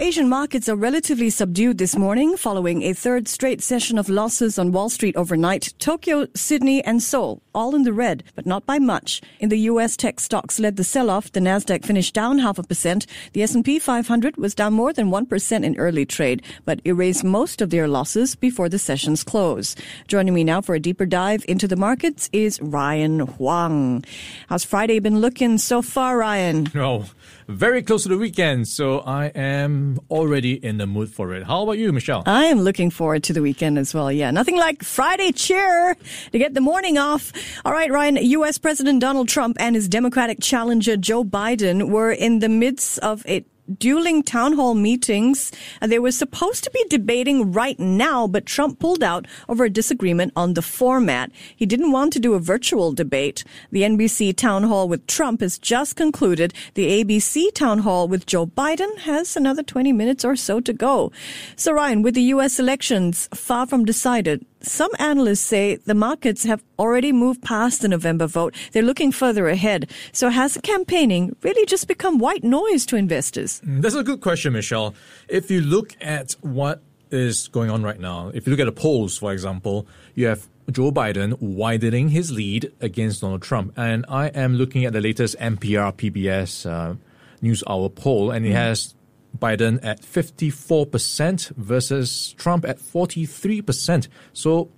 Asian markets are relatively subdued this morning following a third straight session of losses on Wall Street overnight. Tokyo, Sydney, and Seoul all in the red, but not by much. In the US, tech stocks led the sell-off. The Nasdaq finished down half a percent. The S&P 500 was down more than 1% in early trade, but erased most of their losses before the session's close. Joining me now for a deeper dive into the markets is Ryan Huang. How's Friday been looking so far, Ryan? Oh, very close to the weekend, so I am already in the mood for it. How about you, Michelle? I am looking forward to the weekend as well. Yeah, nothing like Friday cheer to get the morning off. All right, Ryan, U.S. President Donald Trump and his Democratic challenger Joe Biden were in the midst of a dueling town hall meetings. Uh, they were supposed to be debating right now, but Trump pulled out over a disagreement on the format. He didn't want to do a virtual debate. The NBC town hall with Trump has just concluded. The ABC town hall with Joe Biden has another 20 minutes or so to go. So Ryan, with the U.S. elections far from decided, some analysts say the markets have already moved past the November vote. They're looking further ahead. So has campaigning really just become white noise to investors? Mm, that's a good question, Michelle. If you look at what is going on right now, if you look at the polls, for example, you have Joe Biden widening his lead against Donald Trump. And I am looking at the latest NPR PBS uh, News Hour poll, and it mm. has Biden at 54% versus Trump at 43%. So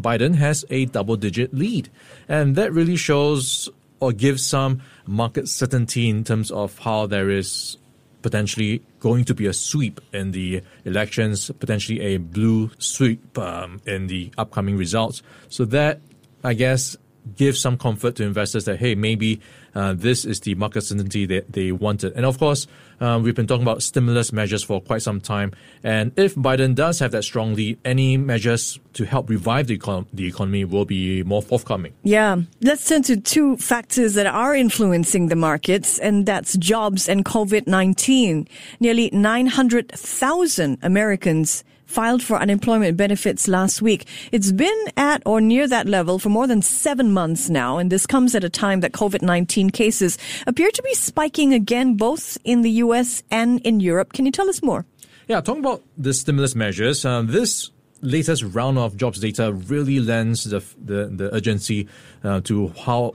Biden has a double digit lead. And that really shows or gives some market certainty in terms of how there is potentially going to be a sweep in the elections, potentially a blue sweep um, in the upcoming results. So that, I guess, gives some comfort to investors that, hey, maybe uh, this is the market certainty that they wanted. And of course, uh, we've been talking about stimulus measures for quite some time. And if Biden does have that strong lead, any measures to help revive the, econ- the economy will be more forthcoming. Yeah. Let's turn to two factors that are influencing the markets, and that's jobs and COVID 19. Nearly 900,000 Americans filed for unemployment benefits last week. It's been at or near that level for more than seven months now, and this comes at a time that COVID-19 cases appear to be spiking again, both in the U.S. and in Europe. Can you tell us more? Yeah, talking about the stimulus measures, uh, this latest round of jobs data really lends the the, the urgency uh, to how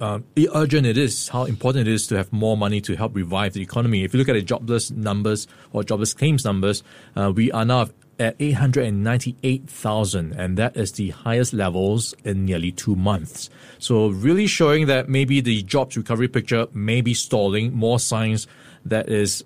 uh, urgent it is, how important it is to have more money to help revive the economy. If you look at the jobless numbers or jobless claims numbers, uh, we are now at 898,000, and that is the highest levels in nearly two months. So, really showing that maybe the jobs recovery picture may be stalling, more signs that is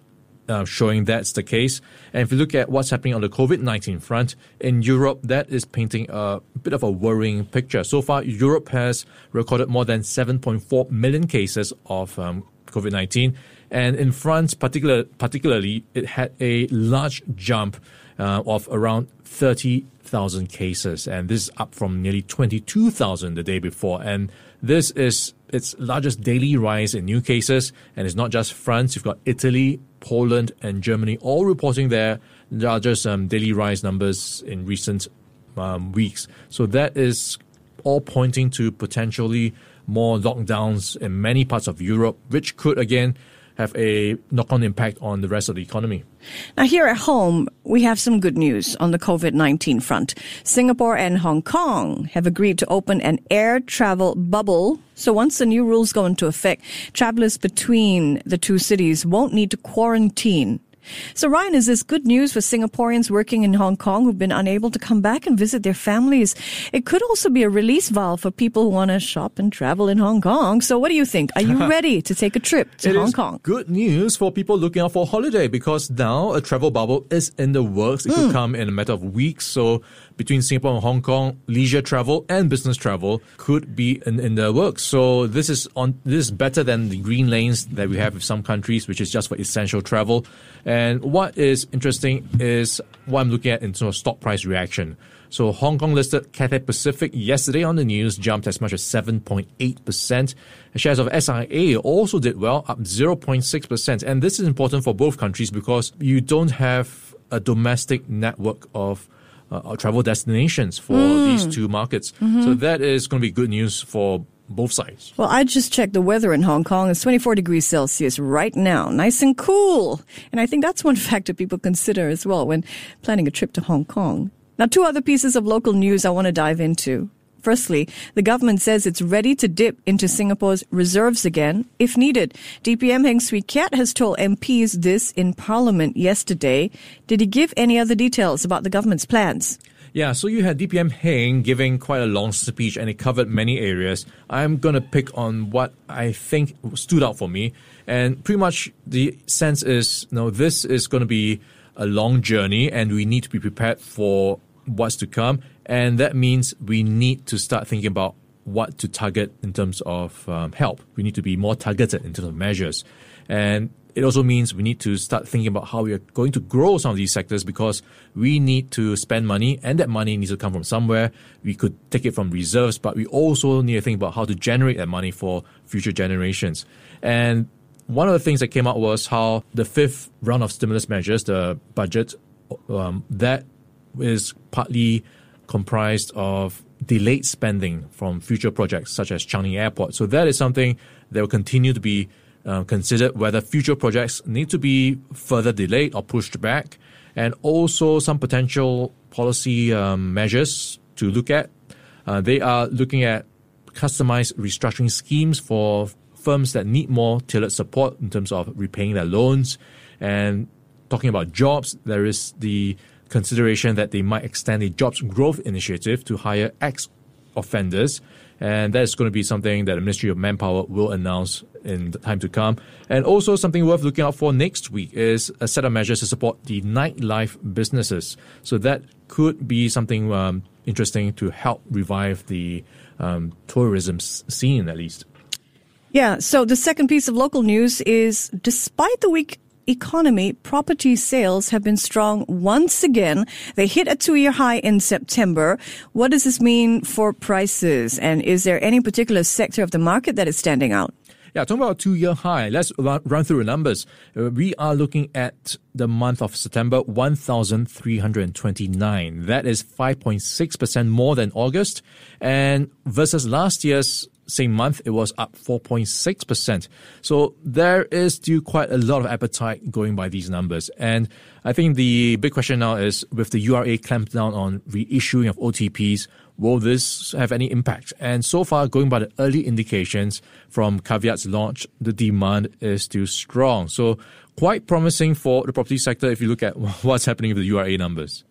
uh, showing that's the case. And if you look at what's happening on the COVID 19 front, in Europe, that is painting a bit of a worrying picture. So far, Europe has recorded more than 7.4 million cases of um, COVID 19. And in France, particular, particularly, it had a large jump uh, of around 30,000 cases, and this is up from nearly 22,000 the day before. And this is its largest daily rise in new cases, and it's not just France. You've got Italy, Poland, and Germany all reporting their largest um, daily rise numbers in recent um, weeks. So that is all pointing to potentially more lockdowns in many parts of Europe, which could again have a knock on impact on the rest of the economy. Now, here at home, we have some good news on the COVID 19 front. Singapore and Hong Kong have agreed to open an air travel bubble. So once the new rules go into effect, travelers between the two cities won't need to quarantine so, Ryan, is this good news for Singaporeans working in Hong Kong who've been unable to come back and visit their families? It could also be a release valve for people who want to shop and travel in Hong Kong. So, what do you think? Are you ready to take a trip to it Hong Kong? Good news for people looking out for a holiday because now a travel bubble is in the works. It mm. could hmm. come in a matter of weeks. So, between Singapore and Hong Kong, leisure travel and business travel could be in, in the works. So this is on this is better than the green lanes that we have with some countries, which is just for essential travel. And what is interesting is what I'm looking at in terms of stock price reaction. So Hong Kong listed Cathay Pacific yesterday on the news jumped as much as 7.8%. shares of SIA also did well, up 0.6%. And this is important for both countries because you don't have a domestic network of uh, travel destinations for these two markets. So that is going to be good news for both sides. Well, I just checked the weather in Hong Kong. It's 24 degrees Celsius right now. Nice and cool. And I think that's one factor people consider as well when planning a trip to Hong Kong. Now, two other pieces of local news I want to dive into. Firstly, the government says it's ready to dip into Singapore's reserves again if needed. DPM Heng Swee Keat has told MPs this in Parliament yesterday. Did he give any other details about the government's plans? Yeah, so you had DPM Heng giving quite a long speech and it covered many areas. I'm going to pick on what I think stood out for me. And pretty much the sense is, you know, this is going to be a long journey and we need to be prepared for what's to come. And that means we need to start thinking about what to target in terms of um, help. We need to be more targeted in terms of measures. And it also means we need to start thinking about how we are going to grow some of these sectors because we need to spend money and that money needs to come from somewhere. We could take it from reserves, but we also need to think about how to generate that money for future generations. And one of the things that came out was how the fifth round of stimulus measures, the budget, um, that is partly comprised of delayed spending from future projects such as Changi Airport. So that is something that will continue to be uh, considered whether future projects need to be further delayed or pushed back, and also some potential policy um, measures to look at. Uh, they are looking at customized restructuring schemes for firms that need more tailored support in terms of repaying their loans. And talking about jobs, there is the consideration that they might extend the jobs growth initiative to hire ex offenders. And that is going to be something that the Ministry of Manpower will announce in the time to come. And also something worth looking out for next week is a set of measures to support the nightlife businesses. So that could be something um, interesting to help revive the um, tourism scene, at least. Yeah. So the second piece of local news is despite the weak economy, property sales have been strong once again. They hit a two year high in September. What does this mean for prices? And is there any particular sector of the market that is standing out? Yeah, talking about two year high, let's run through the numbers. Uh, we are looking at the month of September, 1,329. That is 5.6% more than August. And versus last year's same month, it was up 4.6%. So there is still quite a lot of appetite going by these numbers. And I think the big question now is with the URA clamped down on reissuing of OTPs, will this have any impact? And so far, going by the early indications from Caveat's launch, the demand is still strong. So quite promising for the property sector if you look at what's happening with the URA numbers.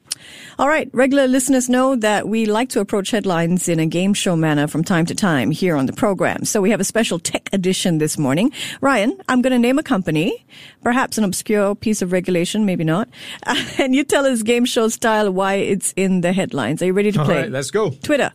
All right. Regular listeners know that we like to approach headlines in a game show manner from time to time here on the program. So we have a special tech edition this morning. Ryan, I'm going to name a company, perhaps an obscure piece of regulation, maybe not. and you tell us game show style why it's in the headlines. Are you ready to play? All right, let's go. Twitter.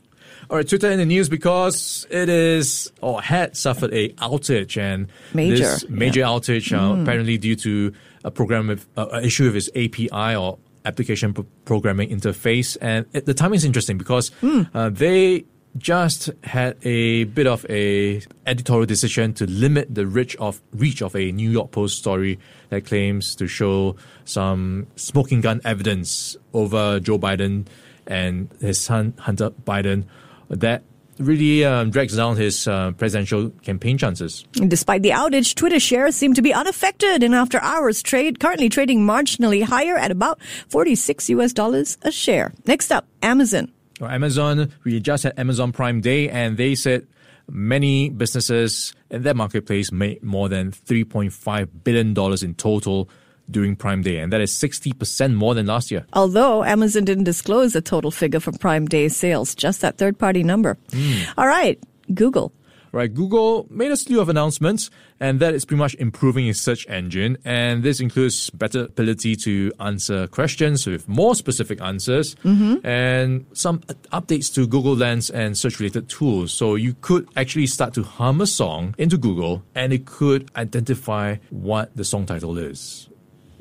All right, Twitter in the news because it is or had suffered a outage and major this major yeah. outage uh, mm. apparently due to a program with uh, issue with its API or application programming interface. And it, the timing is interesting because mm. uh, they just had a bit of a editorial decision to limit the reach of reach of a New York Post story that claims to show some smoking gun evidence over Joe Biden and his son Hunter Biden that really um, drags down his uh, presidential campaign chances. Despite the outage, Twitter shares seem to be unaffected and after hours trade, currently trading marginally higher at about 46 US dollars a share. Next up, Amazon. Well, Amazon, we just had Amazon Prime Day and they said many businesses in their marketplace made more than $3.5 billion in total during Prime Day, and that is 60% more than last year. Although Amazon didn't disclose the total figure for Prime Day sales, just that third party number. Mm. All right, Google. Right, Google made a slew of announcements, and that is pretty much improving its search engine. And this includes better ability to answer questions with more specific answers, mm-hmm. and some updates to Google Lens and search related tools. So you could actually start to hum a song into Google, and it could identify what the song title is.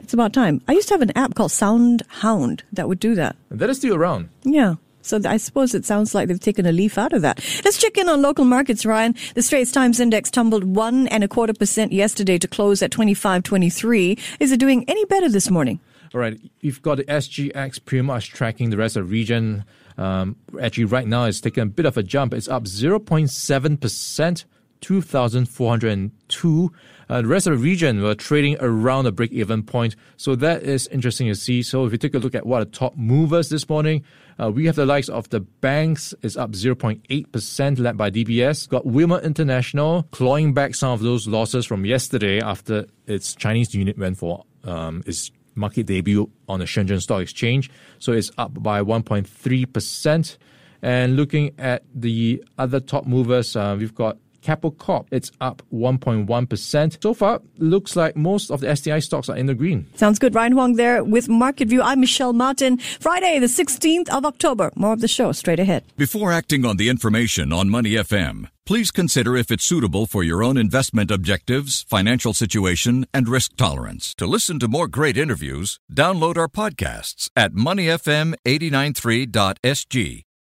It's about time. I used to have an app called Sound Hound that would do that. That is still around. Yeah. So I suppose it sounds like they've taken a leaf out of that. Let's check in on local markets, Ryan. The Straits Times Index tumbled one and a quarter percent yesterday to close at 25.23. Is it doing any better this morning? All right, you've got the SGX pretty much tracking the rest of the region. Um, actually, right now it's taken a bit of a jump. It's up 0.7%, 2,402. Uh, the rest of the region were trading around the break-even point. So that is interesting to see. So if you take a look at what are the top movers this morning, uh, we have the likes of the banks is up 0.8%, led by DBS. Got Wilmar International clawing back some of those losses from yesterday after its Chinese unit went for um, its market debut on the Shenzhen Stock Exchange. So it's up by 1.3%. And looking at the other top movers, uh, we've got Keppel Corp, it's up 1.1%. So far, looks like most of the STI stocks are in the green. Sounds good. Ryan Huang there with Market View. I'm Michelle Martin. Friday, the 16th of October. More of the show straight ahead. Before acting on the information on Money FM, please consider if it's suitable for your own investment objectives, financial situation, and risk tolerance. To listen to more great interviews, download our podcasts at moneyfm893.sg